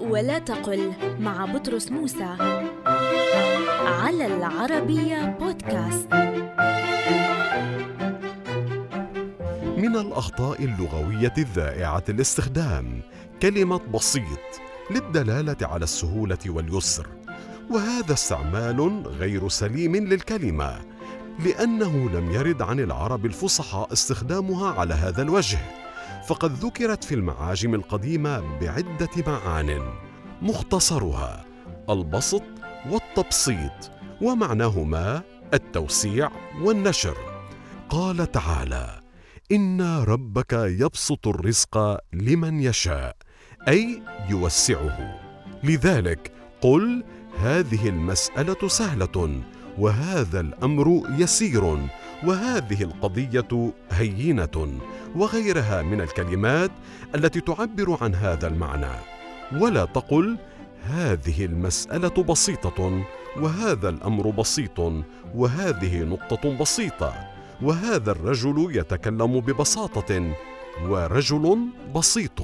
ولا تقل مع بطرس موسى على العربية بودكاست. من الأخطاء اللغوية الذائعة الاستخدام كلمة بسيط للدلالة على السهولة واليسر وهذا استعمال غير سليم للكلمة لأنه لم يرد عن العرب الفصحاء استخدامها على هذا الوجه. فقد ذكرت في المعاجم القديمة بعدة معان مختصرها البسط والتبسيط ومعناهما التوسيع والنشر. قال تعالى إن ربك يبسط الرزق لمن يشاء أي يوسعه. لذلك قل هذه المسألة سهلة وهذا الأمر يسير وهذه القضية هينة وغيرها من الكلمات التي تعبر عن هذا المعنى ولا تقل هذه المسألة بسيطة وهذا الأمر بسيط وهذه نقطة بسيطة وهذا الرجل يتكلم ببساطة ورجل بسيط.